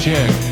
chick.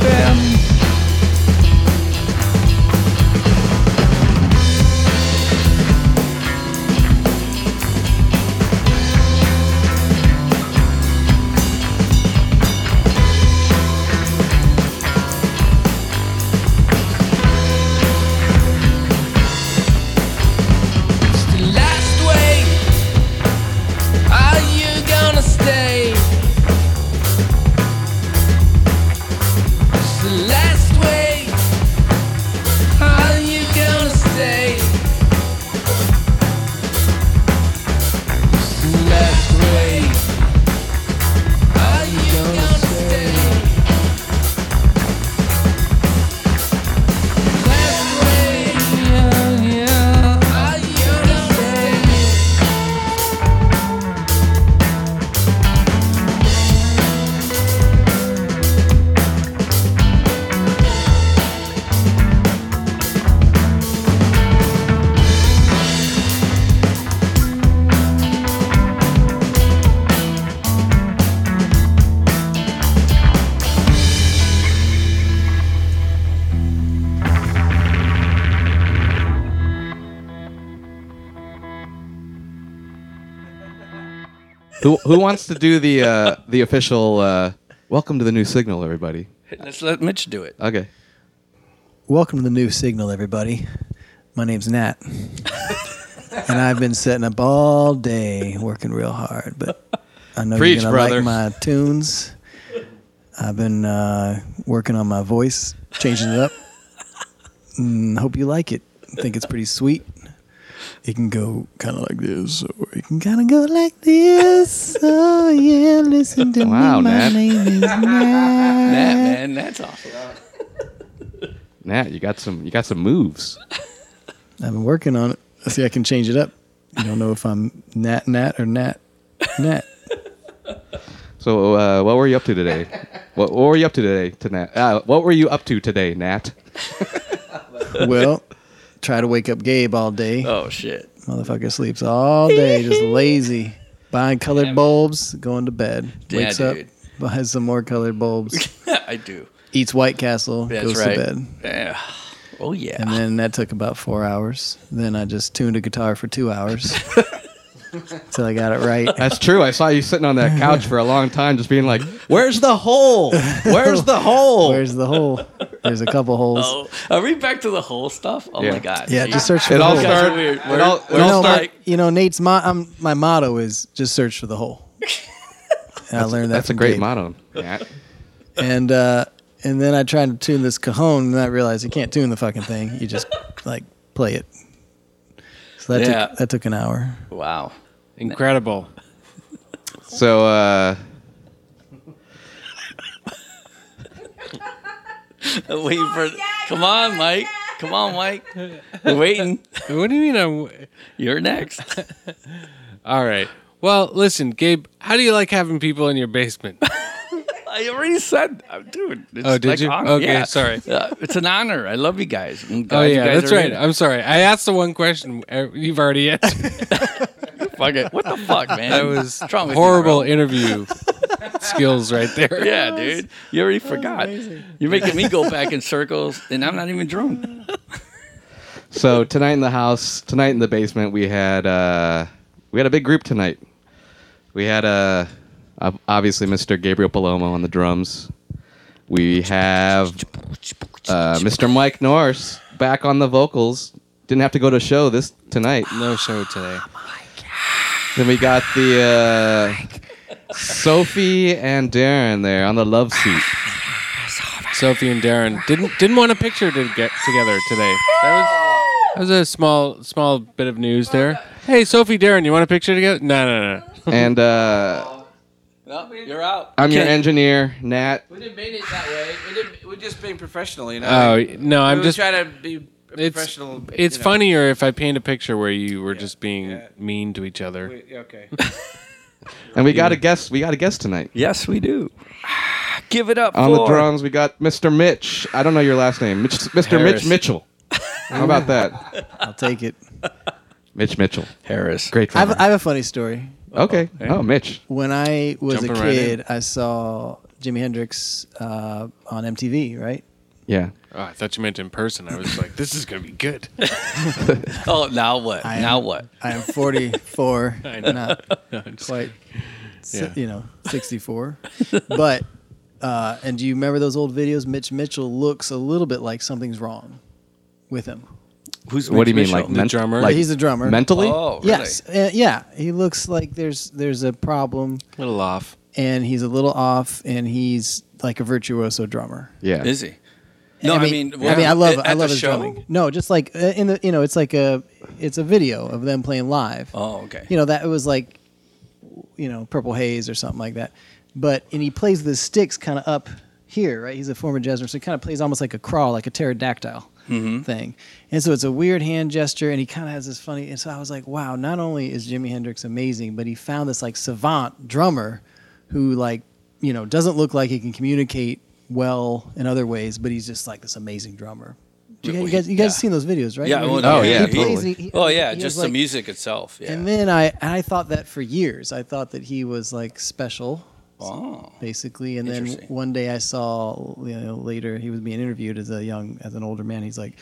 Friendship Who who wants to do the uh, the official uh, welcome to the new signal, everybody? Let's let Mitch do it. Okay. Welcome to the new signal, everybody. My name's Nat. and I've been sitting up all day working real hard, but I know Preach, you're going to brother. like my tunes. I've been uh, working on my voice, changing it up. Mm, hope you like it. I think it's pretty sweet. It can go kind of like this, or it can kind of go like this. Oh, yeah, listen to Wow, me. My Nat. name is Nat. Nat, man, that's awesome. Nat, you got some you got some moves. I've been working on it. See, I can change it up. You don't know if I'm Nat Nat or Nat Nat. So uh, what were you up to today? What, what were you up to today, to Nat? Uh, what were you up to today, Nat? well, try to wake up Gabe all day. Oh shit. Motherfucker sleeps all day, just lazy. Buying colored Damn. bulbs, going to bed. Yeah, Wakes up, dude. buys some more colored bulbs. I do. Eats White Castle, That's goes right. to bed. Yeah. Oh yeah. And then that took about four hours. Then I just tuned a guitar for two hours. until I got it right. That's true. I saw you sitting on that couch for a long time, just being like, "Where's the hole? Where's the hole?" Where's the hole? There's a couple holes. Oh, are we back to the hole stuff? Oh Yeah. my god. Yeah, just search for it the all hole. guys started. weird. It We're- all, it we're all no, started. my, you know, Nate's mo- my motto is just search for the hole. And I learned that. That's a from great Gabe. motto. Yeah. And uh, and then I tried to tune this cajon, and I realized you can't tune the fucking thing. You just like play it. So that Yeah. took that took an hour. Wow. Incredible. So, uh, Waiting for. Come on, Mike. Come on, Mike. We're waiting. What do you mean? I'm, You're next. all right. Well, listen, Gabe. How do you like having people in your basement? I already said, uh, dude. It's Oh, did like you? honor- Okay, yeah. sorry. Uh, it's an honor. I love you guys. I'm Oh glad you yeah, guys that's are right. in. I'm sorry. I asked the one question uh, you've already answered. Fuck it. What the fuck, man? That was What's wrong you, horrible interview skills right there. Yeah, dude. You already forgot. You're making me go back in circles, and I'm not even drunk. so tonight in the house, tonight in the basement, we had uh, we had a big group tonight. We had uh, ob- obviously Mr. Gabriel Palomo on the drums. We have uh, Mr. Mike Nourse back on the vocals. Didn't have to go to a show this tonight. No show today. Then we got the uh, Sophie and Darren there on the love seat. Sophie and Darren didn't didn't want a picture to get together today. That was that was a small small bit of news there. Hey, Sophie, Darren, you want a picture together? No, no, no. And uh, No, you're out. I'm your engineer, Nat. We didn't mean it that way. We didn't, we're just being professional, you know. Oh no, I'm we just. trying to be a It's professional. it's you know. funnier if I paint a picture where you were just being yeah. mean to each other. We- okay. And we got a guest. We got a guest tonight. Yes, we do. Give it up On the drums, we got Mr. Mitch. I don't know your last name. Mitch, Mr. Harris. Mitch Mitchell. How about that? I'll take it. Mitch Mitchell. Harris. Great I have. I have a funny story. Okay. Yeah. Oh, Mitch. When I was Jumping a right kid, I saw Jimi Hendrix uh, on MTV, right? Yeah. Oh, I thought you meant in person. I was like, this is gonna be good. Oh, now what? I am- now what? I am 44, I know. not No, quite, Yeah. you know, 64. but, uh, and do you remember those old videos? Mitch Mitchell looks a little bit like something's wrong with him. Who's What do you Mitch mean, like The ment- drummer? Like He's a drummer. mentally? Oh, really? Yes, uh, yeah. He looks like there's there's a problem, a little off. and he's a little off, and he's like a virtuoso drummer. Yeah. Is he? No, I mean, I mean, I love, at I the love his show? drumming. No, just like uh, in the, you know, it's like a, it's a video of them playing live. Oh, okay. You know, that it was like, you know, Purple Haze or something like that. But and he plays the sticks kind of up here, right? He's a former jazz jazzman, so he kind of plays almost like a crawl, like a pterodactyl Mm-hmm. thing. And so it's a weird hand gesture, and he kind of has this funny. And so I was like, wow, not only is Jimi Hendrix amazing, but he found this like savant drummer who like you know doesn't look like he can communicate well in other ways, but he's just like this amazing drummer. You guys, you guys, you guys Yeah. seen those videos, right? Yeah, well, he- Oh, he yeah, plays- totally. he- he- Oh yeah, he just the like- music itself. Yeah. And then I and I thought that for years. I thought that he was like special, oh. basically. And then one day I saw, you know, later he was being interviewed as a young, as an older man. He's like,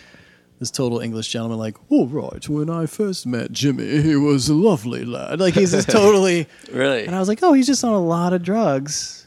this total English gentleman, like, all right, when I first met Jimi, he was a lovely lad. Like he's just totally. Really? And I was like, oh, he's just on a lot of drugs,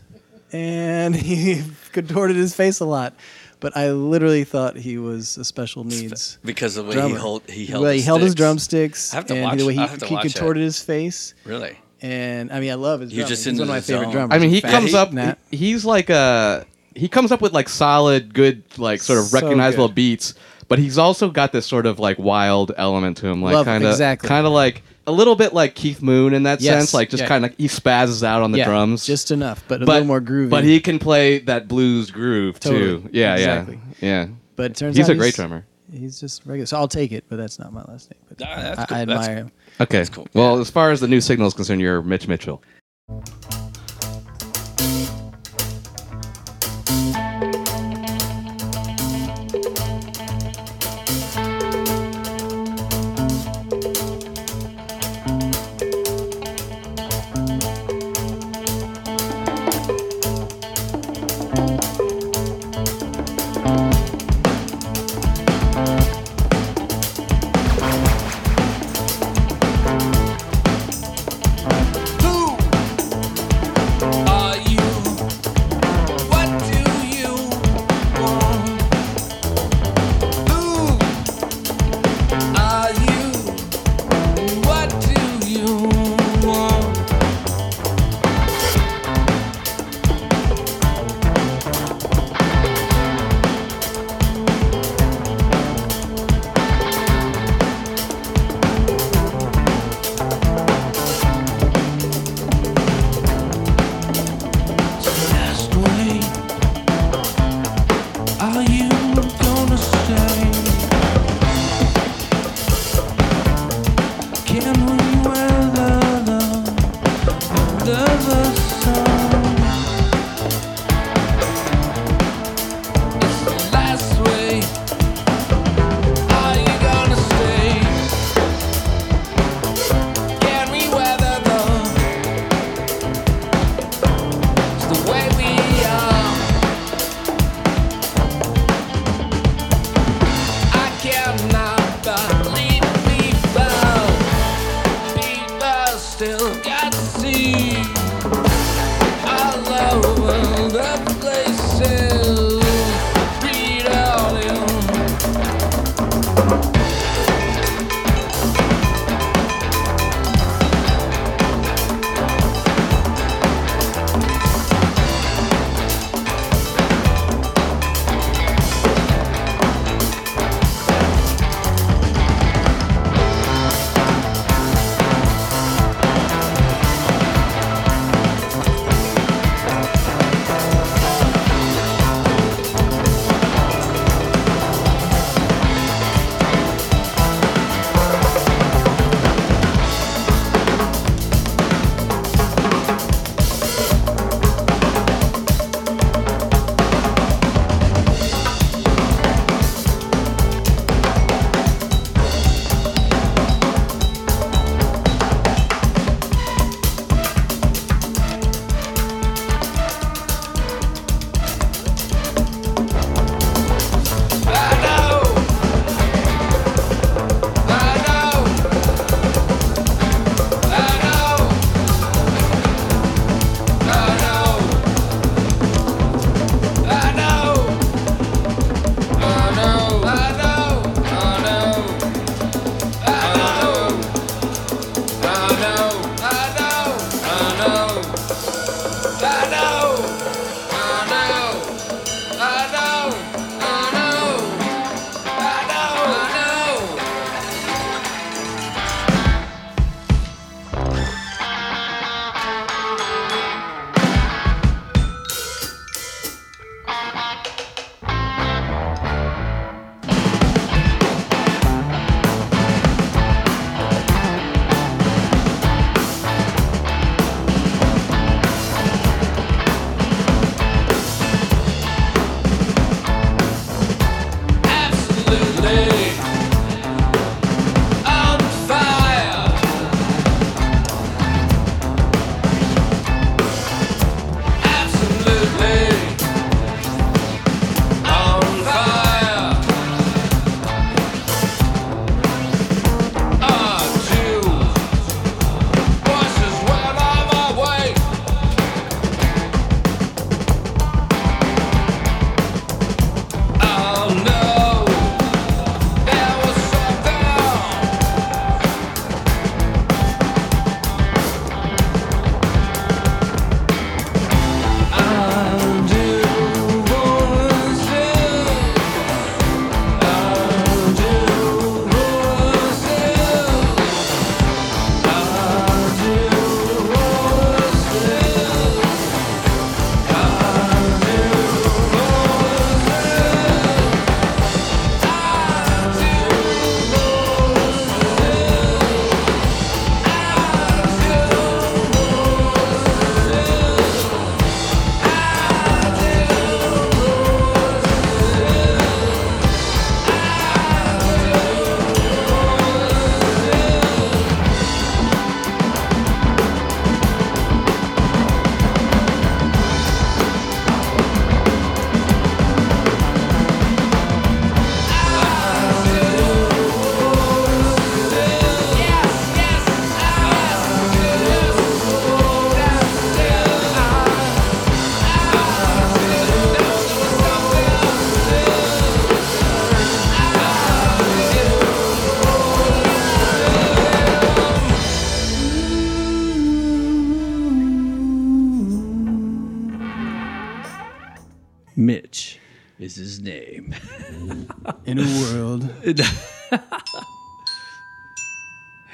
and he contorted his face a lot. But I literally thought he was a special needs because of the way drummer. he hold, he held, he held his drumsticks, I have to and watch- the way he, I have to he contorted his face. Really? And I mean, I love his You're drumming. just He's into one of my the favorite zone. drummers. I mean, he Fat comes up. Nat. He's like a. He comes up with like solid, good, like sort of So recognizable good. beats, but he's also got this sort of like wild element to him, like Love- kind of, exactly. kind of like a little bit like Keith Moon in that Yes, sense, like just yeah. kind of he spazzes out on the yeah, drums, just enough, but a but little more groovy. But he can play that blues groove Totally. too. Yeah, Exactly. yeah, yeah. but it turns He's out a great drummer. He's just regular. So I'll take it, but that's not my last name. But Nah, that's I, cool. I That's admire him. Okay. cool. Well, as far as the new signal is concerned, you're Mitch Mitchell.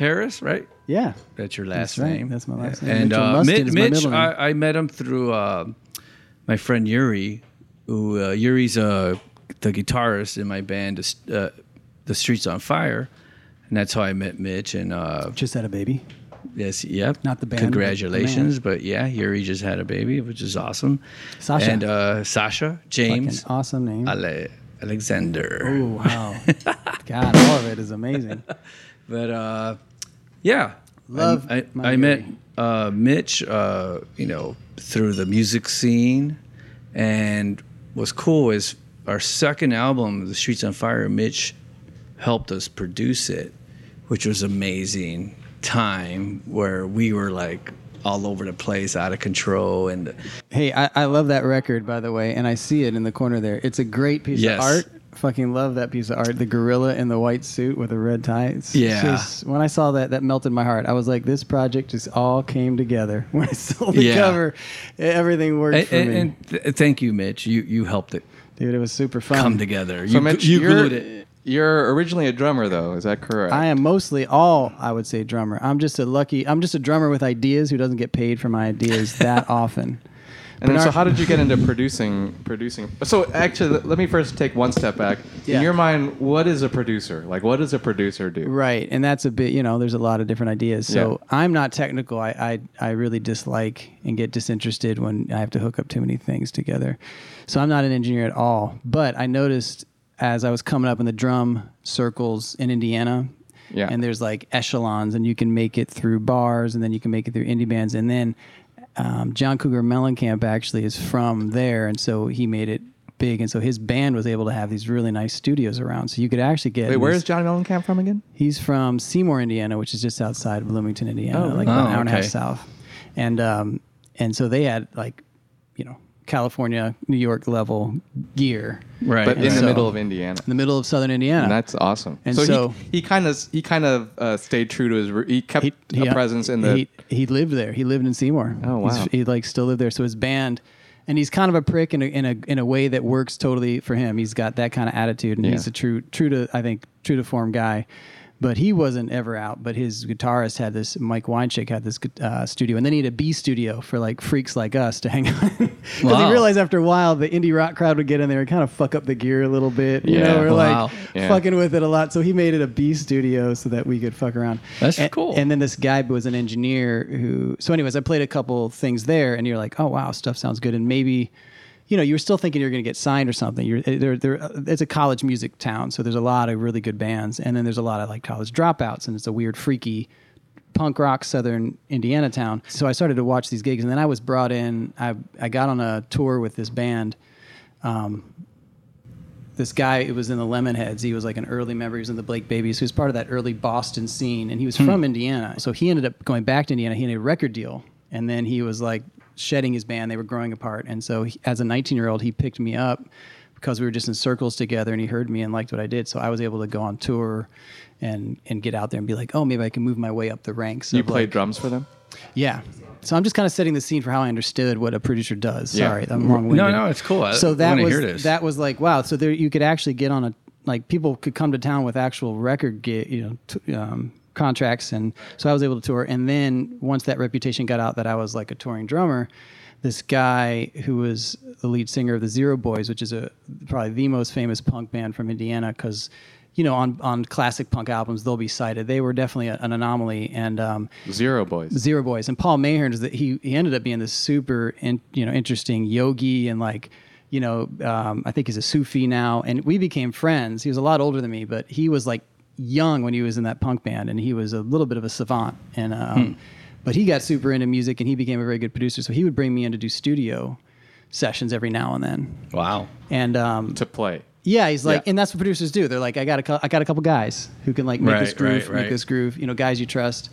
Harris, right? Yeah. That's your last That's right. name. That's my last name. And Mitchell uh, Mustard Mi- is my Mitch. I, I met him through uh, my friend Yuri, who uh, Yuri's uh, the guitarist in my band, uh, The Streets on Fire. and that's how I met Mitch. And uh, Just had a baby. yes, yep, Not the band, Congratulations, man. but yeah, Yuri just had a baby, which is awesome. Sasha. and uh, Sasha James Fucking awesome name. Ale- Alexander. Oh wow. God, all of it is amazing. But uh, yeah, Love I, I, I met uh, Mitch, uh, you know, through the music scene, and what's cool is our second album, "The Streets on Fire." Mitch helped us produce it, which was amazing time where we were like all over the place, out of control, and Hey, I, I love that record, by the way, and I see it in the corner there. It's a great piece Yes. of art. Fucking love that piece of art. The gorilla in the white suit with the red tie. It's Yeah. just- when I saw that, that melted my heart. I was like, this project just all came together. When I saw the Yeah. cover, everything worked and, for and, me. and th- thank you, Mitch. You you helped it Dude, it was super fun. come together. So you Mitch, you you're, glued it. you're originally a drummer, though. Is that correct? I am mostly all, I would say, drummer. I'm just a lucky, I'm just a drummer with ideas who doesn't get paid for my ideas that often. And then, so how did you get into producing? Producing. So actually, let- me first take one step back. Yeah. In your mind, what is a producer? Like, what does a producer do? Right, and that's a bit. You know, there's a lot of different ideas. So Yeah. I'm not technical. I, I I really dislike and get disinterested when I have to hook up too many things together. So I'm not an engineer at all. But I noticed as I was coming up in the drum circles in Indiana. Yeah. And there's like echelons, and you can make it through bars, and then you can make it through indie bands, and then um, John Cougar Mellencamp actually is from there, and so he made it big, and so his band was able to have these really nice studios around, so you could actually get. Wait, where is John Mellencamp from again? He's from Seymour, Indiana, which is just outside of Bloomington, Indiana, Oh, like about an Oh, hour and a half south. And um, and so they had like, you know, California, New York level gear Right. But in And the middle of Indiana. in the middle of southern Indiana. And that's awesome. And so, so- he, he kind of he kind of uh, stayed true to his. He kept he, a presence in the. He, he lived there. He lived in Seymour. Oh, He's- wow. he like still lived there. So his band, and he's kind of a prick in a in a in a way that works totally for him. He's got that kind of attitude, and Yeah. he's a true true to I think true to form guy. But he wasn't ever out. But his guitarist had this. Mike Wanchic had this uh, studio, and then he had a B studio for like freaks like us to hang out. Because Wow. he realized after a while the indie rock crowd would get in there and kind of fuck up the gear a little bit. You Yeah. know, we're Wow. like Yeah. fucking with it a lot. So he made it a B studio so that we could fuck around. That's And- cool. And then this guy was an engineer who. So, anyways, I played a couple things there, and you're like, oh wow, stuff sounds good, and maybe. You know, you were still thinking you're going to get signed or something. You're there. There. It's a college music town, so there's a lot of really good bands, and then there's a lot of like college dropouts, and it's a weird, freaky punk rock southern Indiana town. So I started to watch these gigs, and then I was brought in. I I got on a tour with this band. Um, this guy it was in the Lemonheads. He was like an early member. He was in the Blake Babies. He was part of that early Boston scene, and he was from Indiana. So he ended up going back to Indiana. He had a record deal, and then he was like shedding his band. They were growing apart, and so he, as a 19 year old, he picked me up because we were just in circles together, and he heard me and liked what I did. So I was able to go on tour. And, and get out there and be like, oh, maybe I can move my way up the ranks. you played like- drums for them. yeah. So I'm just kind of setting the scene for how I understood what a producer does. Yeah. Sorry, I'm wrong. No, no, it's cool. I So that wanna was that was like wow. So there you could actually get on a like people could come to town with actual record get you know t- um, contracts, and so I was able to tour. And then once that reputation got out that I was like a touring drummer, this guy who was the lead singer of the Zero Boys, which is a probably the most famous punk band from Indiana, because you know on on classic punk albums they'll be cited. They were definitely a- an anomaly, and um, Zero Boys. Zero Boys and Paul Mahern is that he he ended up being this super in, you know interesting yogi and like you know um, I think he's a Sufi now and we became friends. He was a lot older than me, but he was like young when he was in that punk band and he was a little bit of a savant and um, but he got super into music and he became a very good producer. So he would bring me in to do studio sessions every now and then wow. and um, to play. yeah, he's like, Yeah. and that's what producers do. They're like, I got a, cou- I got a couple guys who can like make this groove, right, make this groove. You know, guys you trust.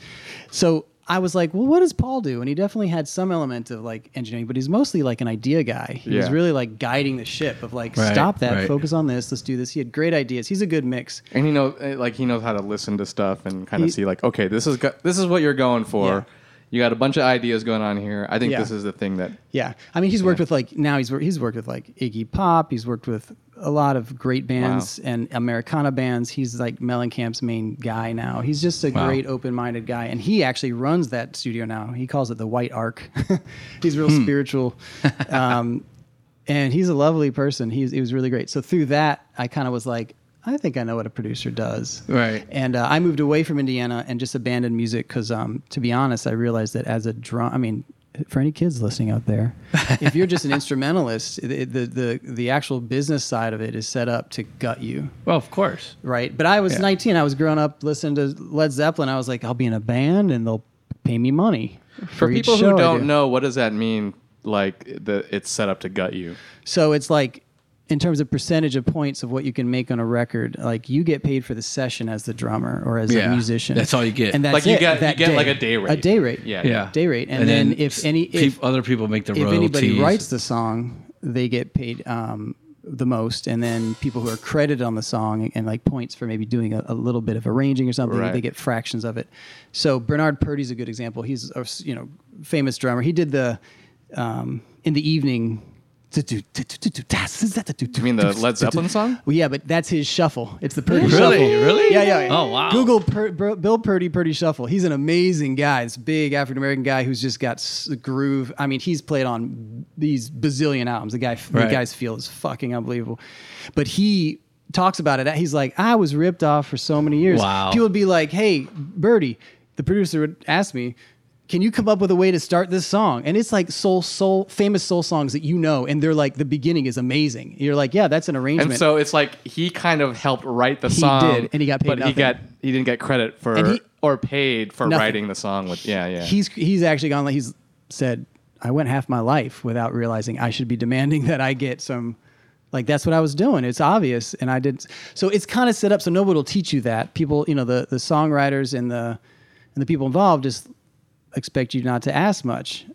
So I was like, well, what does Paul do? And he definitely had some element of like engineering, but he's mostly like an idea guy. He was really like guiding the ship of like, Right, stop that, right. focus on this, let's do this. He had great ideas. He's a good mix. And he knows, uh, like, he knows how to listen to stuff and kind of see, like, okay, this is go- this is what you're going for. Yeah. You got a bunch of ideas going on here. I think Yeah. this is the thing that. Yeah, I mean, he's worked Yeah. with like now he's he's worked with like Iggy Pop. He's worked with a lot of great bands and Americana bands. He's like Mellencamp's main guy now. He's just a Wow. great open-minded guy, and he actually runs that studio now. He calls it the White Ark. he's real spiritual, um, and he's a lovely person. He's he was really great. So through that, I kind of was like, I think I know what a producer does. Right. And uh, I moved away from Indiana and just abandoned music because, um, to be honest, I realized that as a drum, I mean, for any kids listening out there, if you're just an instrumentalist, the, the the the actual business side of it is set up to gut you, Well, of course. right? But I was Yeah. 19. I was growing up listening to Led Zeppelin. I was like, I'll be in a band and they'll pay me money For each people who don't do. know, what does that mean? Like the it's set up to gut you. So it's like, in terms of percentage of points of what you can make on a record, like you get paid for the session as the drummer or as Yeah, a musician. that's all you get. And that's Like you it, get- you get day. like a day rate. A day rate. Yeah. Yeah. Day rate. And, then, if any if, peop- other people make the if royalties. anybody writes the song, they get paid um, the most, and then people who are credited on the song and like points for maybe doing a, a little bit of arranging or something, Right. they get fractions of it. So Bernard Purdie's a good example. He's a you know famous drummer. He did the um, in the evening. You mean the Led Zeppelin song? Well, yeah, but that's his shuffle. It's the Purdie Really? shuffle. Really? Yeah, yeah. yeah. Oh, wow. Google Pur- Bur- Bill Purdie Purdie Shuffle. He's an amazing guy. This big African American guy who's just got s- groove. I mean, he's played on these bazillion albums. The guy, Right. the guy's feel is fucking unbelievable. But he talks about it. He's like, I was ripped off for so many years. Wow. People would be like, Hey, Birdie, the producer would ask me. Can you come up with a way to start this song? And it's like soul, soul, famous soul songs that you know, and they're like the beginning is amazing. You're like, yeah, that's an arrangement. And so it's like he kind of helped write the He song, He did, and he got paid but he got he didn't get credit for he- or paid for Nothing. writing the song with yeah yeah. he's he's actually gone like he's said i went half my life without realizing i should be demanding that i get some like that's what i was doing it's obvious and i didn't. so it's kind of set up so nobody will teach you that people you know the the songwriters and the and the people involved just expect you not to ask much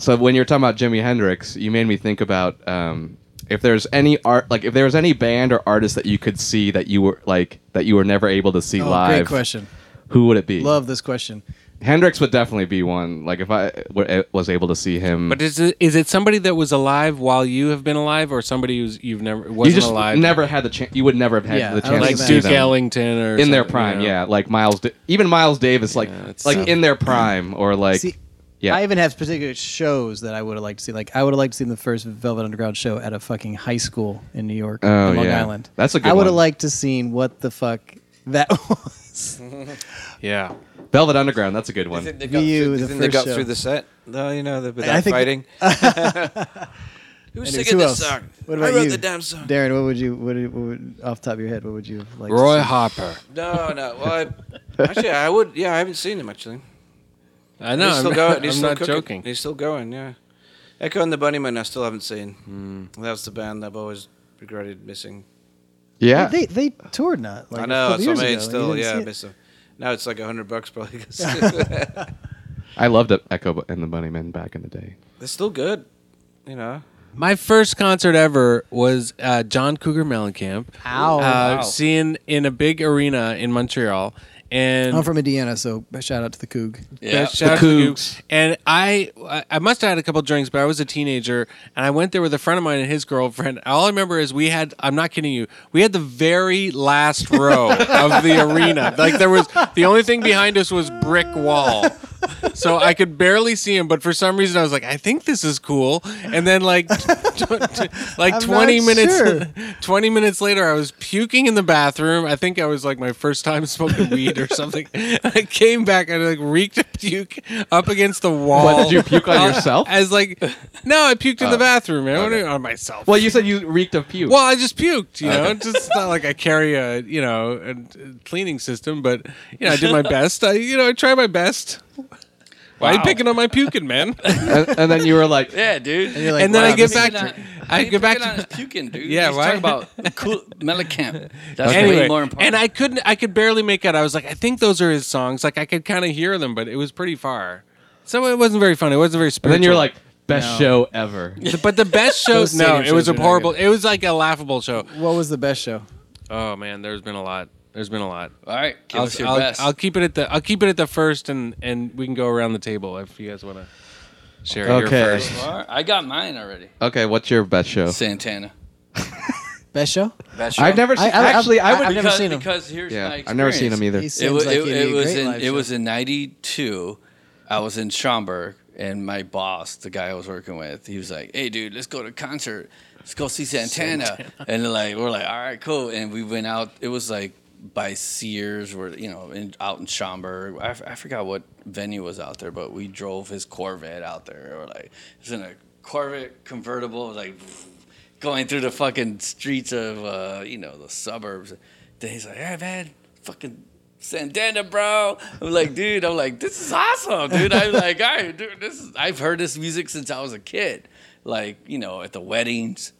so when you're talking about Jimi Hendrix, you made me think about um, if there's any art, like if there was any band or artist that you could see that you were like that you were never able to see Oh, live. great question. Who would it be? Love this question. Hendrix would definitely be one. Like if I w- was able to see him, But is it is it somebody that was alive while you have been alive, or somebody who's you've never you wasn't just alive? never had the chance. You would never have had Yeah, the I don't chance like to think see Duke Ellington or in their prime. you know? Yeah, like Miles. Da- even Miles Davis, like it's like tough. in their prime, or like See, yeah. I even have particular shows that I would have liked to see. Like I would have liked to see the first Velvet Underground show at a fucking high school in New York, Oh, in Long yeah. Island. That's a good one. I would have liked to seen what the fuck that was. Yeah. Velvet Underground. That's a good You one. think they got, VU, through, the think they got through the set? No, you know, the- I think- fighting. Who's Anyways, singing who this else? song? What I about wrote you? the damn song. Darren, what would you, what, would- what would, off the top of your head, what would you like? Roy to see? Hopper. No, no. Well, I, actually, I would. Yeah, I haven't seen him actually. I know. he's still I'm, going. He's I'm still not cooking. joking. He's still going. Yeah. Echo and the Bunnymen, I still haven't seen. That was the band I've always regretted missing. Yeah, They they toured not. Like I a know. couple So I years mean, ago, still, yeah, I it. miss them. Now it's like a hundred bucks probably. 'cause I loved Echo and the Bunnymen back in the day. They're still good. You know. My first concert ever was uh, John Cougar Mellencamp. Ow. Uh, Wow. Seeing in a big arena in Montreal. And I'm from Indiana, so shout out to the Coug. Yeah, shout out to the Cougs. And I, I- I must have had a couple drinks, but I was a teenager, and I went there with a friend of mine and his girlfriend. All I remember is we had, I'm not kidding you, we had the very last row of the arena. Like there was, the only thing behind us was brick wall. So I could barely see him, but for some reason I was like, I think this is cool. And then like, t- t- like I'm 20 minutes, sure. 20 minutes later, I was puking in the bathroom. I think I was like my first time smoking weed or something. I came back and like reeked of puke up against the wall. What, did you puke on Uh, yourself? As like, no, I puked in Oh. the bathroom, man. Okay. on myself. Well, you said you reeked of puke. Well, I just puked, you know. It's just not like I carry a, you know, a, a cleaning system, but you know, I did my best. I, you know, I try my best. Why are you picking on my puking, man? and, and then you were like, Yeah, dude. And you're like, and then wow, I get this back is- to, I get back to, his puking, dude. Yeah, He's why? talking about cool Mellencamp. That's anyway, way more important. and I couldn't, I could barely make out. I was like, I think those are his songs. Like I could kind of hear them, but it was pretty far, so it wasn't very fun. It wasn't very and spiritual. then you're like, best No. show ever. but the best show, Those no, stadium it was shows a are not horrible. It was like a laughable show. What was the best show? Oh man, there's been a lot. There's been a lot. All right, give I'll, us your I'll, best. I'll keep it at the I'll keep it at the first, and and we can go around the table if you guys want to share your Okay. first. All right, I got mine already. Okay, what's your best show? Santana. Best show? Best show. I've never seen. I- I- actually, I I- would. I've never because, seen him. because here's my yeah, experience. I've never seen him either. He It, seems was like it, he did it a was great in live it show. was in '92. I was in Schaumburg, and my boss, the guy I was working with, he was like, "Hey, dude, let's go to a concert. Let's go see Santana." and like we're like, "All right, cool." And we went out. It was like by Sears, where you know, in, out in Schaumburg. I, f- I forgot what venue was out there, but we drove his Corvette out there. We're like, it's in a Corvette convertible, like going through the fucking streets of uh, you know the suburbs. Then he's like, "Hey man, fucking Santana, bro." I'm like, "Dude, I'm like, this is awesome, dude." I'm like, "All right, dude, this is." I've heard this music since I was a kid, like you know, at the weddings.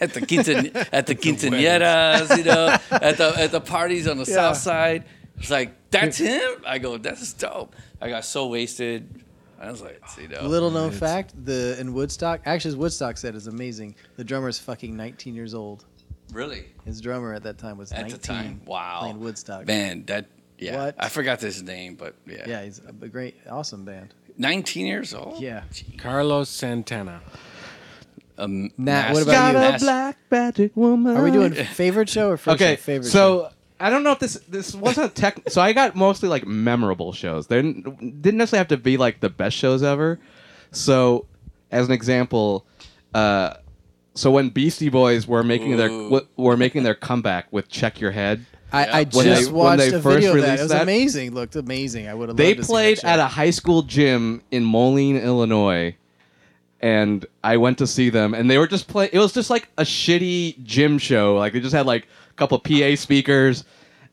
At the quincean- at the quinceañeras, you know, at the at the parties on the south side, it's like that's him. I go, that's dope. I got so wasted. I was like, you know, Little known fact: the in Woodstock, actually, his Woodstock set is amazing. The drummer is fucking 19 years old. really. His drummer at that time was At 19. the time, wow, playing Woodstock. Man, that yeah, What? I forgot his name, but yeah, Yeah, he's a great, awesome band. 19 years old. Yeah. Carlos Santana. Um, Nat, what master- about you? master- black magic woman. Are we doing favorite show or first Okay, show? Favorite so I don't know if this this wasn't tech. so I got mostly like memorable shows. They didn't, didn't necessarily have to be like the best shows ever. So, as an example, uh, so when Beastie Boys were making their Ooh. w- were making their comeback with "Check Your Head," I, I When just they- when watched they a first video of that. released It was that, amazing. Looked amazing. I would have. they loved to see played that show. at a high school gym in Moline, Illinois, and I went to see them, and they were just playing. It was just like a shitty gym show. Like they just had like a couple of PA speakers,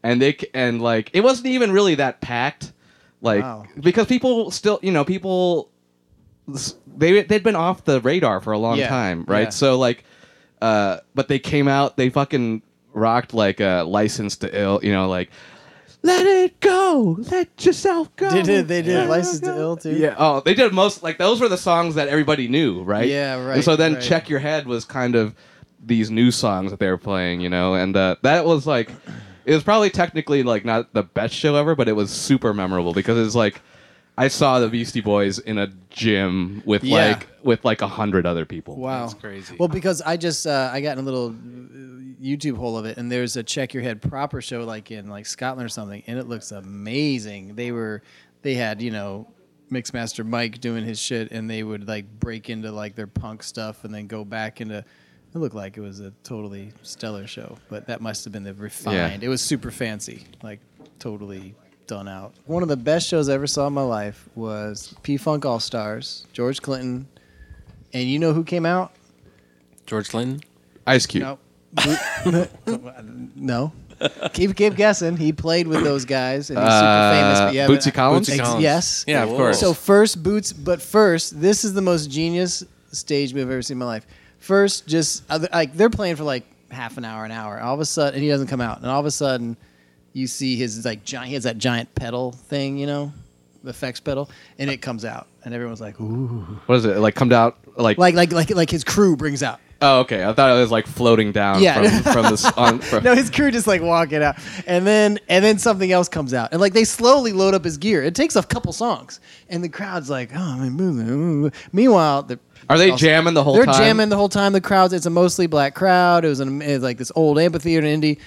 and they c- and like it wasn't even really that packed, like Wow. because people still, you know, people they they'd been off the radar for a long Yeah, time, right? yeah. So like, uh, but they came out, they fucking rocked like a license to ill, you know, like let it go, let yourself go. They did it, they did Let it License to. Ill too? Yeah. Oh, they did most like those were the songs that everybody knew, right? Yeah, right, And so then right. Check Your Head was kind of these new songs that they were playing, you know, and uh, that was like it was probably technically like not the best show ever, but it was super memorable because it's like I saw the Beastie Boys in a gym with Yeah. like with like a hundred other people. Wow, That's crazy. Well, because I just uh, I got in a little uh, YouTube hole of it, and there's a Check Your Head proper show like in like Scotland or something, and it looks amazing. They were they had you know Mixmaster Mike doing his shit, and they would like break into like their punk stuff, and then go back into. It looked like it was a totally stellar show, but that must have been the refined. It was super fancy, like totally done out. One of the best shows I ever saw in my life was P Funk All Stars, George Clinton, and you know who came out? George Clinton. Ice Cube. No. no. Keep keep guessing. He played with those guys and he's super Uh, famous. But yeah, Bootsy but- Collins? Bootsy Ex- Collins. Yes. Yeah, of course. So first boots, but first, this is the most genius stage move I've ever seen in my life. First, just like they're playing for like half an hour, an hour. All of a sudden, and he doesn't come out, and all of a sudden, you see his like giant. He has that giant pedal thing, you know, effects pedal, and it comes out, and everyone's like, "Ooh!" What is it? Like Comes out like, Like like like like his crew brings out. Oh, okay. I thought it was like floating down Yeah. from from this on from, no, his crew just like walking out, and then and then something else comes out, and like they slowly load up his gear. It takes a couple songs, and the crowd's like, "Oh, I'm moving." Meanwhile, the Are they also- jamming the whole time? they're time? jamming the whole time. The crowds. It's a mostly black crowd. It was an, it was like this old amphitheater in Indy.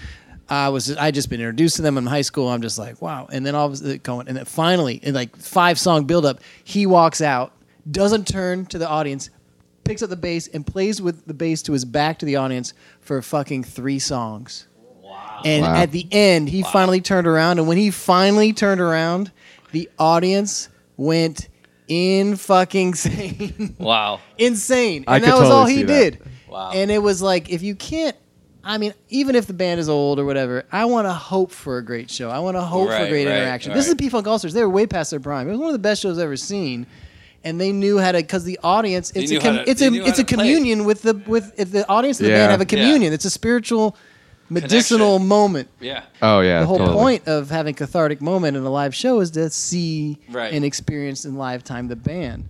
I was I just been introduced to them in high school. I'm just like wow. And then all of a sudden going and then finally in like five song build up, he walks out, doesn't turn to the audience, picks up the bass and plays with the bass to his back to the audience for fucking three songs. Wow. And Wow. at the end, he finally turned around, and when he finally turned around, the audience went in fucking insane Wow. insane. And could that was all he that. did. Wow. And it was like, if you can't, I mean, even if the band is old or whatever, I want to hope for a great show. I want to hope for great right, interaction. This is right. P Funk All Stars. They were way past their prime. It was one of the best shows I've ever seen. And they knew how to, because the audience, it's a, com- to- it's a, it's a to play. communion with the, with if the audience and the band have a Yeah. communion. It's a spiritual, medicinal Connection. moment. Yeah. Oh yeah. The whole totally. point of having cathartic moment in a live show is to see Right. and experience in live time the band.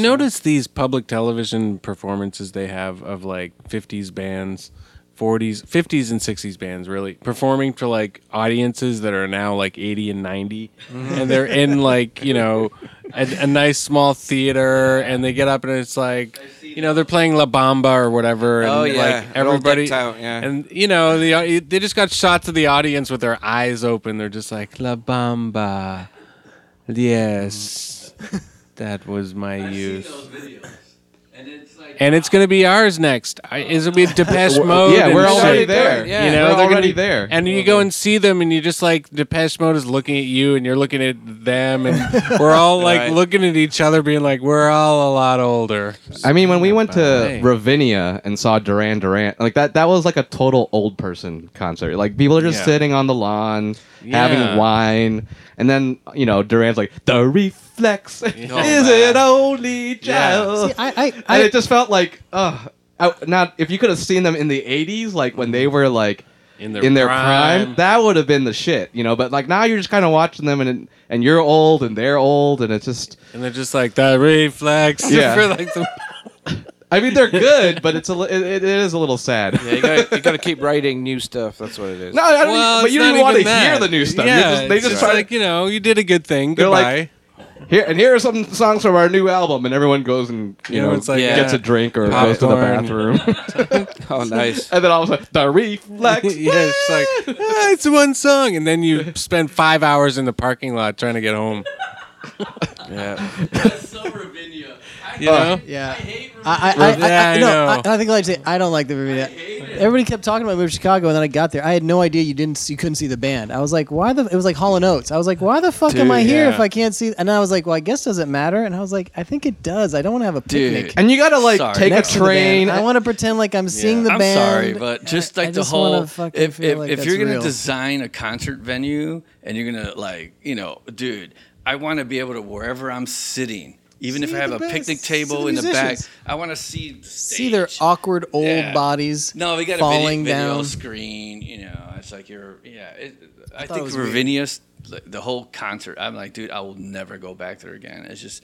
You notice these public television performances they have of like 50s bands, 40s, 50s and 60s bands really performing for like audiences that are now like 80 and 90 mm-hmm. and they're in like, you know, a, a nice small theater and they get up and it's like you know they're playing La Bamba or whatever and Oh, yeah. like They're everybody decked out, yeah. and you know the uh, they just got shots of the audience with their eyes open. They're just like La Bamba. Yes that was my youth and it's gonna be ours next. I, it'll be Depeche Mode. yeah, we're already shit. there. Yeah, you know, we're they're gonna already be- there. And you go and see them, and you just like Depeche Mode is looking at you, and you're looking at them, and we're all like Right. looking at each other, being like, we're all a lot older. I mean, when we went to Ravinia and saw Duran Duran, like that, that was like a total old person concert. Like people are just Yeah. sitting on the lawn, Yeah. having wine, and then you know Duran's like the reflex is man. it only child, See, I, I, and I, it just felt like, uh, I, not if you could have seen them in the '80s, like when they were like In their in their prime. prime, that would have been the shit, you know. But like now, you're just kind of watching them, and and you're old, and they're old, and it's just. And they're just like the reflex. Yeah. For like the, I mean, they're good, but it's a it, it is a little sad. Yeah, you got you got to keep writing new stuff. That's what it is. No, I don't, well, but it's you not don't even want to even hear the new stuff. You're Yeah, just, they it's just try like to you know, you did a good thing. They're Goodbye. like, here and here are some songs from our new album, and everyone goes and you You know, know, it's like, gets yeah, a drink or goes to the popcorn. bathroom, Oh, nice. and then all of a sudden the reflex. yeah, it's like "Ah, it's one song, and then you spend five hours in the parking lot trying to get home. Yeah. You know, yeah. I, I, I, Yeah, I, I no. I, I think like I say I don't like the Ravinia. Everybody kept talking about moving to Chicago, and then I got there. I had no idea you didn't, you couldn't see the band. I was like, why the? It was like Hall and Oates. I was like, why the fuck am I here yeah. if I can't see? And then I was like, well, I guess does it matter? And I was like, I think it does. I don't want to have a Dude. picnic. And you gotta like Sorry. take a next to the band. train. I want to pretend like I'm seeing the band. I'm band. sorry, but just like I the just whole, if feel if, like if you're gonna real. design a concert venue and you're gonna like, you know, dude, I want to be able to wherever I'm sitting, even if I have a best- picnic see the table in the back. I want to see the see their awkward old Yeah. bodies. No, we got falling a video, video down. screen. You know, it's like you're. Yeah, it, I, thought it think was weird. Ravinia's the whole concert. I'm like, dude, I will never go back there again. It's just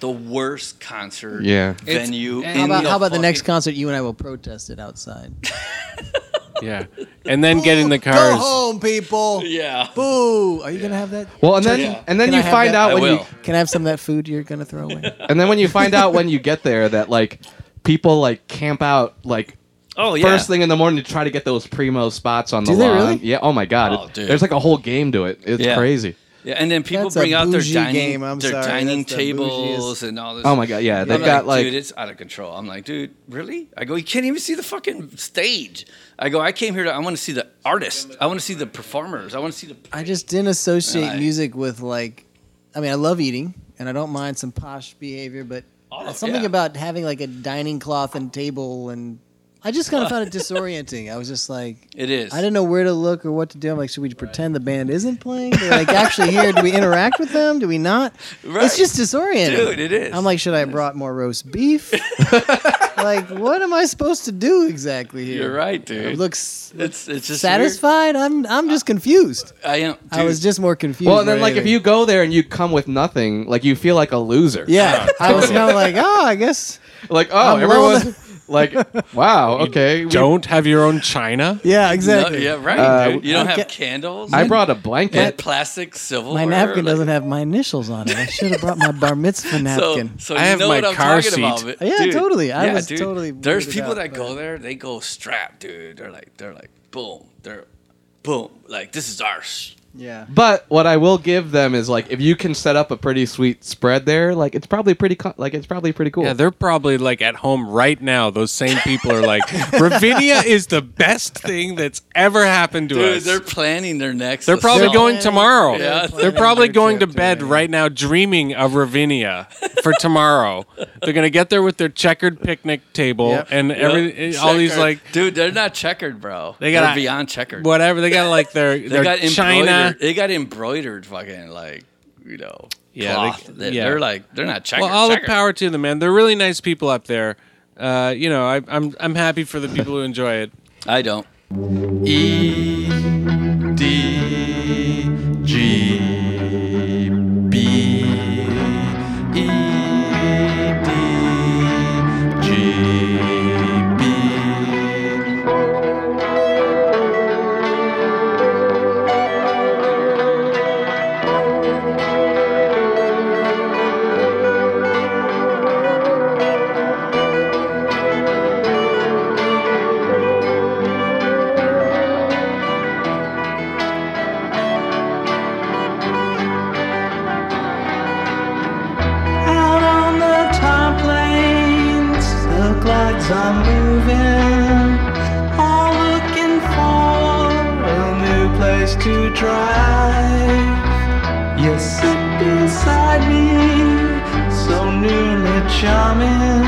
the worst concert Yeah. venue. It's- in How about, the how about the next concert? You and I will protest it outside. yeah, and then get in the Go cars. home, people. Yeah. Boo! Are you gonna have that? Well, and then Yeah. and then Can you have find that? out I when you will. Can I have some of that food you're gonna throw away? and then when you find out when you get there that like people like camp out like Oh yeah. first thing in the morning to try to get those primo spots on the Do they lawn. really? Yeah. Oh my god. Oh, It- dude. There's like a whole game to it. It's Yeah. crazy. Yeah, and then people That's a bring out their bougie dining, game, I'm their sorry. dining That's the tables and all this. Oh my god. Yeah. They've I'm got like, dude, it's out of control. I'm like, dude, really? I go, you can't even see the fucking stage. I go, I came here to, I want to see the artist. I want to see the performers. I want to see the. I just didn't associate Right. music with like. I mean, I love eating, and I don't mind some posh behavior, but Oh, something yeah. about having like a dining cloth and table, and I just kind of found it disorienting. I was just like, It is. I didn't know where to look or what to do. I'm like, should we pretend the band isn't playing? They're like actually here. Do we interact with them? Do we not? Right. It's just disorienting. Dude, it is. I'm like, should I have brought more roast beef? like, what am I supposed to do exactly here? You're right, dude. It looks it's it's just satisfied. I'm I'm just confused. weird. I am. Dude, I was just more confused. well, and then than like if anything. you go there and you come with nothing, like you feel like a loser. yeah, I was kind of like, oh, I guess, Like oh, I'm low on everyone's like, wow, okay. we- Don't have your own china. yeah, No, exactly. yeah, right, Uh, dude. You don't I have get- candles. I brought a and blanket. plastic silverware. My napkin like- doesn't have my initials on it. I should have brought my bar mitzvah napkin. so I you have know my what I'm car talking seat. about. but- Yeah, dude, totally. I yeah, was dude. totally There's weirded people out that by go there, they go strapped, dude. They're like, they're like, boom, they're, boom, like this is ours. Yeah. But what I will give them is like if you can set up a pretty sweet spread there, like it's probably pretty co- like it's probably pretty cool. Yeah, they're probably like at home right now. Those same people are like, Ravinia is the best thing that's ever happened to Dude, us. they're planning their next. They're probably assault. going tomorrow. Yeah, They're probably going to trip to bed it, right now, dreaming of Ravinia for tomorrow. They're gonna get there with their checkered picnic table Yep. and Yep. every eh, all these like dude, they're not checkered, bro. They They're got beyond checkered. whatever. They got like their They their got china. They got embroidered, fucking like you know, Yeah, cloth. they- yeah. are like they're not checkered. Well, all the power to them, man. They're really nice people up there. Uh, you know, I, I'm I'm happy for the people who enjoy it. I don't. E D I'm moving, all looking for a new place to drive. You sit beside me, so newly charming.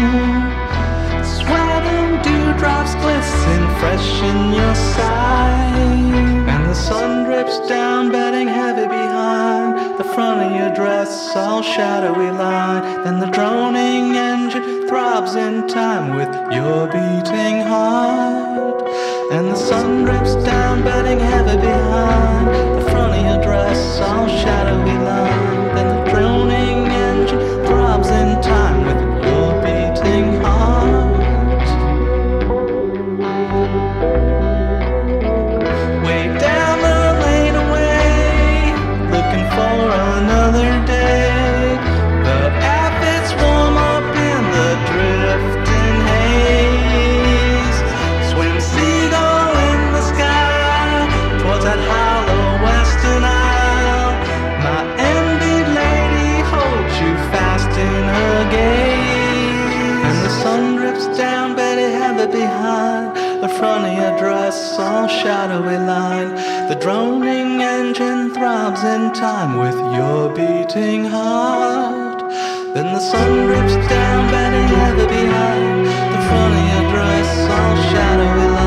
Sweating dewdrops glisten fresh in your sight. And the sun drips down, bedding heavy behind the front of your dress, all shadowy line. Then the droning engine throbs in time with your beating heart. And the sun drips down, bedding heavy behind the front of your dress, all shadowy line. All shadowy line. The droning engine throbs in time with your beating heart. Then the sun drips down, Betty heavy behind the front of your dress, all shadowy line.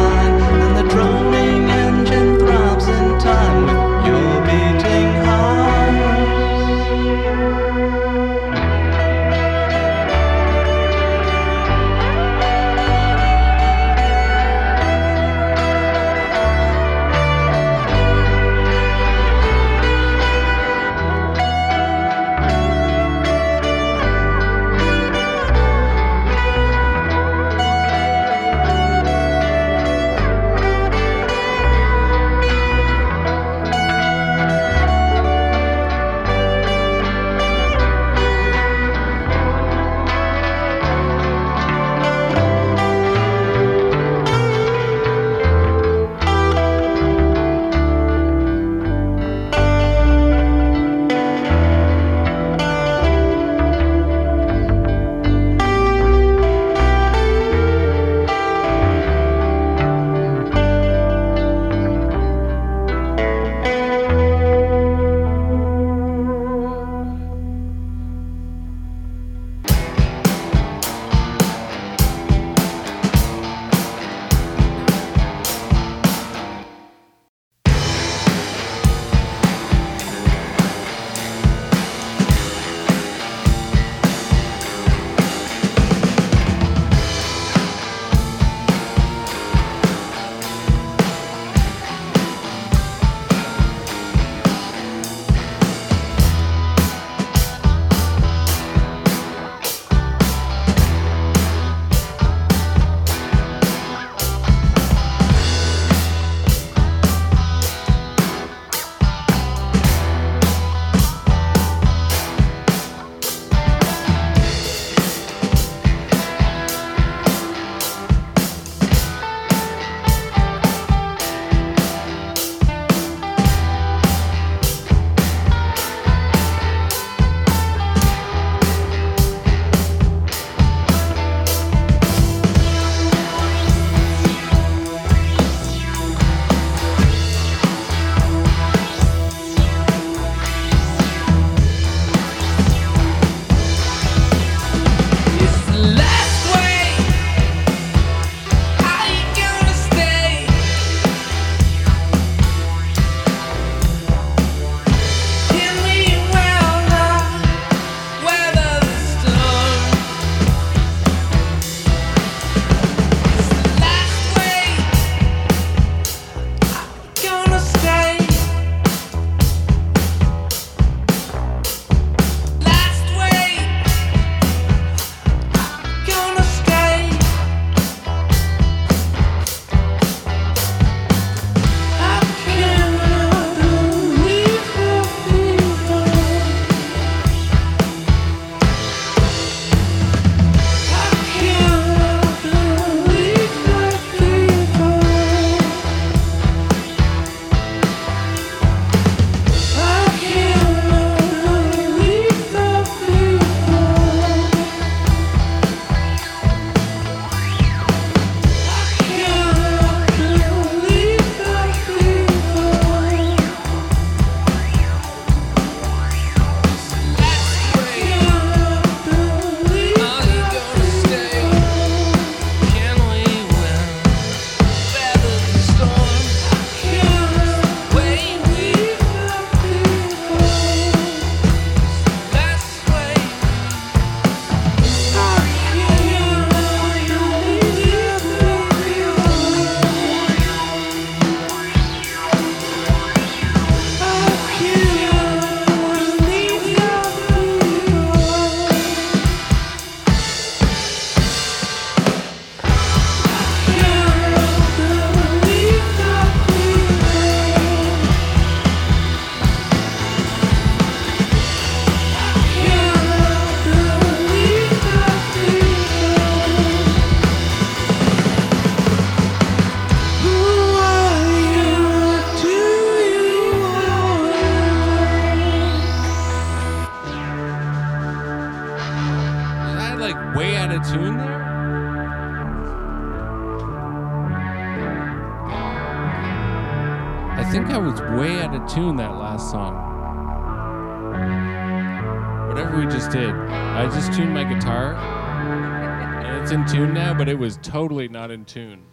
Totally not in tune.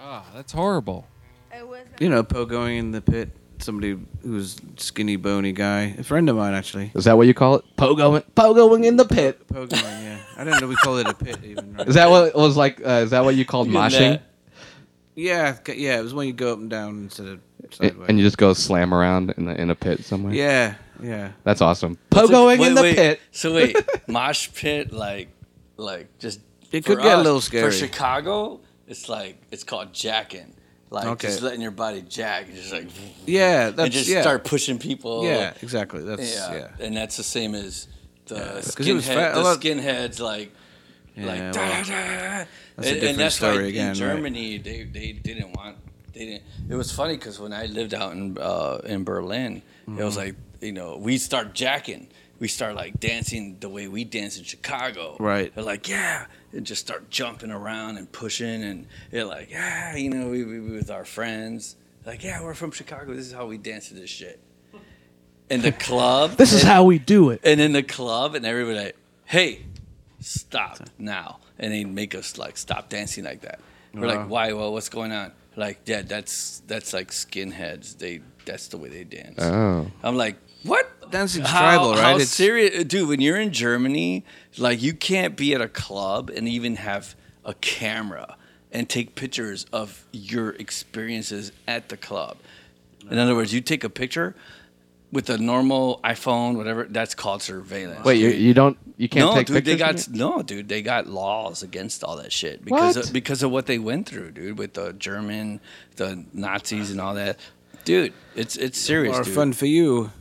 Ah, that's horrible. You know, pogoing in the pit. Somebody who's skinny, bony guy. A friend of mine, actually. Is that what you call it? Pogoing, pogoing in the pit. Pogoing, yeah. I didn't know we called it a pit even. Right? Is that what it was like? Uh, is that what you called Look moshing? that. Yeah, yeah. It was when you go up and down instead of sideways. And you just go slam around in the in a pit somewhere. yeah, yeah. that's awesome. So- Pogoing wait, in the wait, pit. So wait, mosh pit, like, like just. It could get a little scary. For. Chicago, it's like it's called jacking. Like Okay. just letting your body jack, just like Yeah, that's, and just yeah. start pushing people. Yeah, exactly. That's yeah. yeah. and that's the same as the was skinhead. the skinheads like. Yeah, like well, da, da, da. that's a and, different and that's story why again, in right. Germany they, they didn't want they didn't. It was funny because when I lived out in uh, in Berlin, it was Mm-hmm. like you know we start jacking, we start like dancing the way we dance in Chicago. Right. They're like yeah, and just start jumping around and pushing, and they're like yeah, you know we, we we with our friends. Like yeah, we're from Chicago. This is how we dance to this shit. In the club. This is and- how we do it. and in the club, and everybody like, hey, stop now, and they make us like stop dancing like that. We're Uh-huh. like, why? Well, what's going on? Like, yeah, that's that's like skinheads. They that's the way they dance. Oh. I'm like, what? Dancing's How, tribal, right? How It's- serious, uh, dude? When you're in Germany, like you can't be at a club and even have a camera and take pictures of your experiences at the club. In other words, you take a picture with a normal iPhone, whatever. That's called surveillance. Wait, you, you don't you can't no, take dude, they pictures. got no, dude. They got laws against all that shit because What? of, because of what they went through, dude, with the German, the Nazis, and all that. Dude, it's it's serious, More dude. fun for you.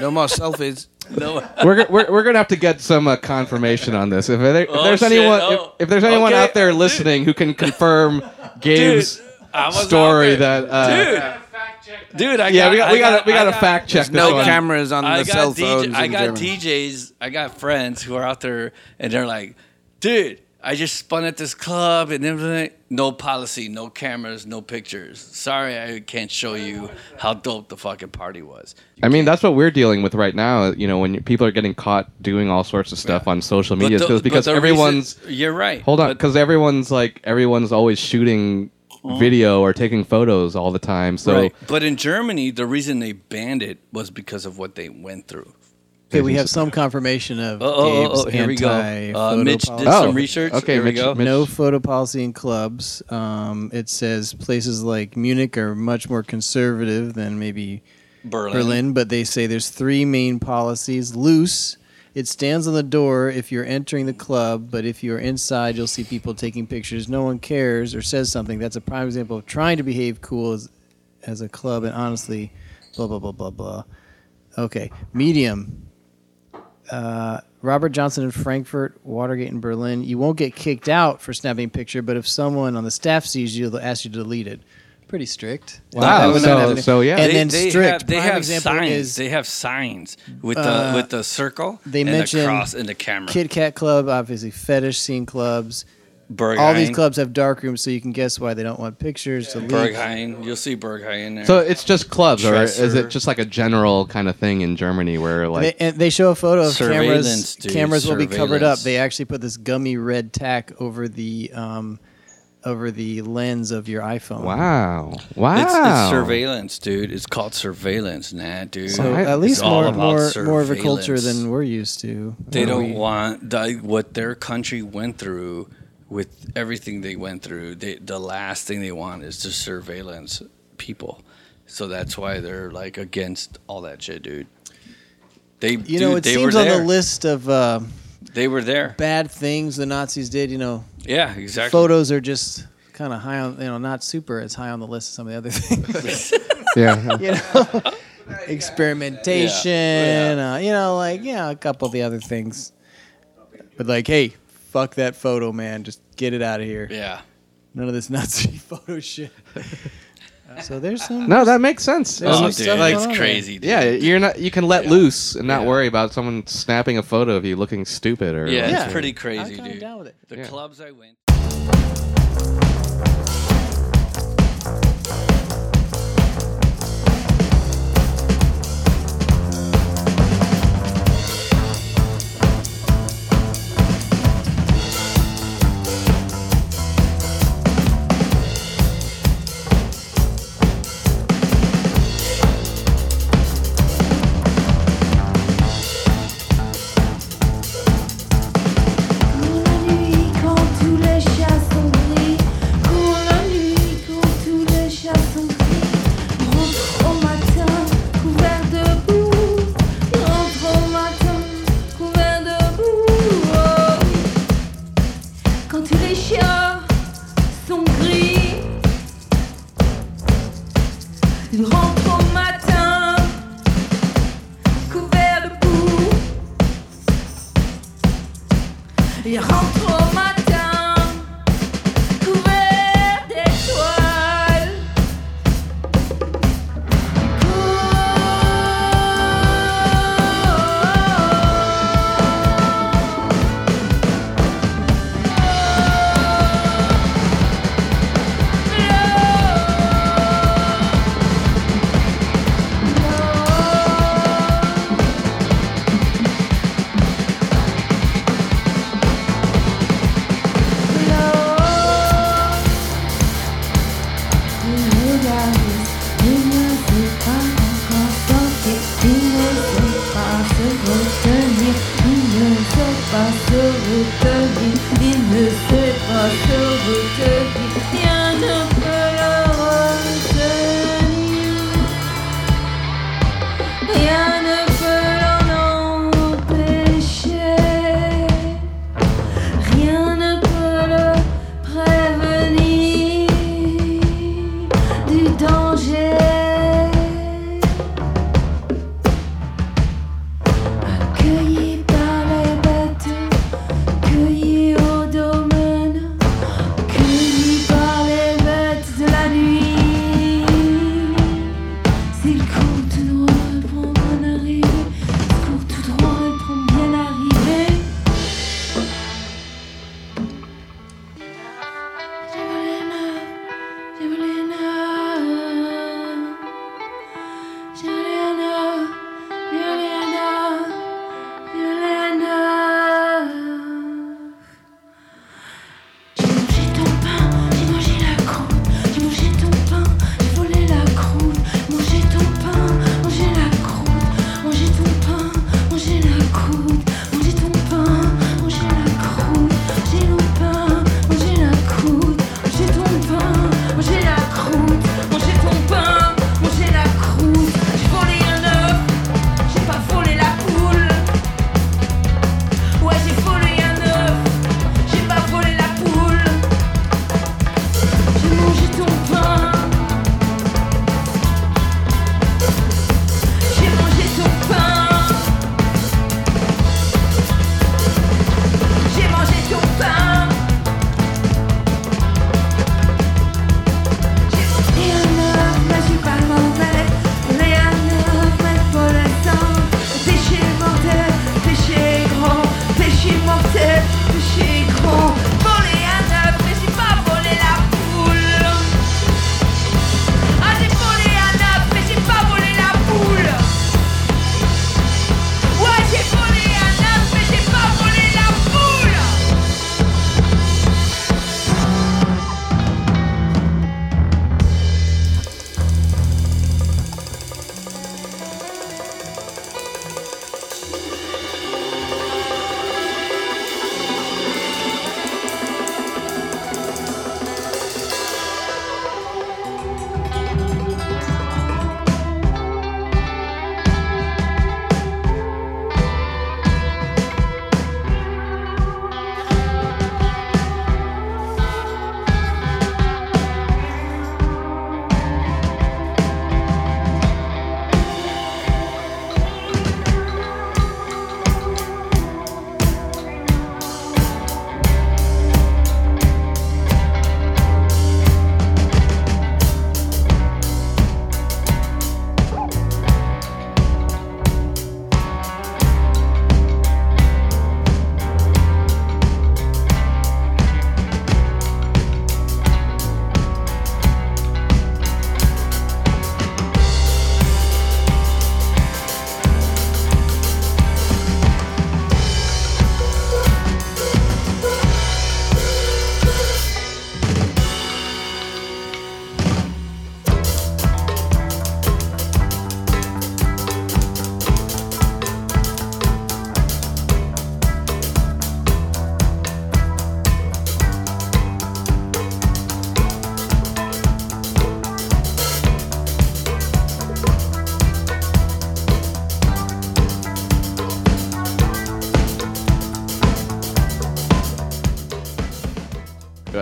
No more selfies. No, we're, we're, we're gonna have to get some uh, confirmation on this. If, there, if Oh, there's shit. anyone, Oh. if, if there's anyone Okay, out there dude. listening who can confirm Gabe's I was out story that, uh, dude, dude, I yeah, got, we got I we got to we got to fact check this no one. cameras on I the got cell DJ phones. I got Germany. DJs. I got friends who are out there, and they're like, dude. I just spun at this club and everything. No policy, no cameras, no pictures. Sorry, I can't show you how dope the fucking party was. I mean, that's what we're dealing with right now. You know, when people are getting caught doing all sorts of stuff on social media, the- because because everyone's reason- you're right. hold on, because everyone's like everyone's always shooting mm-hmm. video or taking photos all the time. So right. But in Germany, the reason they banned it was because of what they went through. Okay, we have some confirmation of Oh, oh, oh, Gabe's oh, here we go. anti-photo Uh, Mitch did. Oh, some research. okay, Here we Mitch- go. Mitch- No photo policy in clubs. Um, it says places like Munich are much more conservative than maybe Berlin. Berlin, but they say there's three main policies. Loose. It stands on the door if you're entering the club, but if you're inside, you'll see people taking pictures. No one cares or says something. That's a prime example of trying to behave cool as, as a club, and honestly, blah, blah, blah, blah, blah. Okay. Medium. Uh, Robert Johnson in Frankfurt, Watergate in Berlin. You won't get kicked out for snapping a picture, but if someone on the staff sees you, they'll ask you to delete it. Pretty strict. Wow, That so- so, yeah. and They- then they strict. Have, they Prime have example signs. is they have signs with the Uh, with the circle. they and mention the cross and the camera. Kit Kat Club, obviously fetish scene clubs. Berghain. All these clubs have dark rooms, so you can guess why they don't want pictures to leak. Berghain. You'll see Berghain in there. so it's just clubs, or is Tresor. it just like a general kind of thing in Germany where like they, and they show a photo of Surveillance, cameras. dude, Cameras will be covered up. surveillance. They actually put this gummy red tack over the um, over the lens of your iPhone. wow, wow, It's, it's surveillance, dude. It's called surveillance, nah, dude. So Right. at least It's all more about more more of a culture surveillance. than we're used to. They Where don't we- want the, what their country went through with everything they went through. They, the last thing they want is to surveillance people. So that's why they're like against all that shit, dude. They, You dude, know, it they seems on the list of uh, They were there. bad things the Nazis did. You know, Yeah, exactly. photos are just kind of high on. You know, not super as high on the list as some of the other things. yeah. you know, experimentation. Yeah. Uh, you know, like yeah, a couple of the other things. But like, hey, fuck that photo, man. Just get it out of here. Yeah. None of this Nazi photo shit. so there's some. No, that makes sense. There's Oh, some dude, stuff like going on it's there. crazy. Dude. yeah, you're not. You can let Yeah. loose and not Yeah. worry about someone snapping a photo of you looking stupid or Yeah, Yeah. it's pretty I'm crazy, kinda dude. down with it. The Yeah. clubs I went.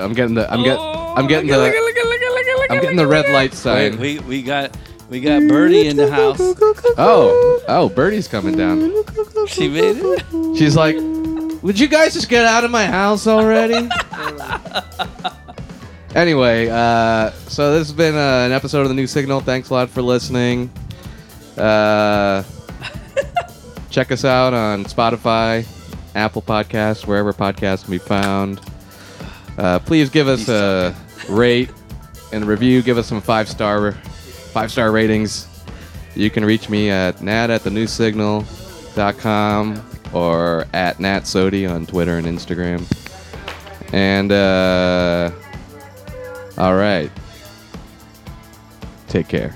I'm getting the. I'm getting. I'm getting the. I'm getting the red light sign. Wait, we we got we got Birdie in the house. Oh, oh, Birdie's coming down. She made it. She's like, "Would you guys just get out of my house already?" anyway, uh, so this has been uh, an episode of the New Signal. Thanks a lot for listening. Uh, check us out on Spotify, Apple Podcasts, wherever podcasts can be found. Uh, please give us a rate and review. Give us some five star five star ratings. You can reach me at nat at the new signal.com or at Nat Soti on Twitter and Instagram. And uh, all right. Take care.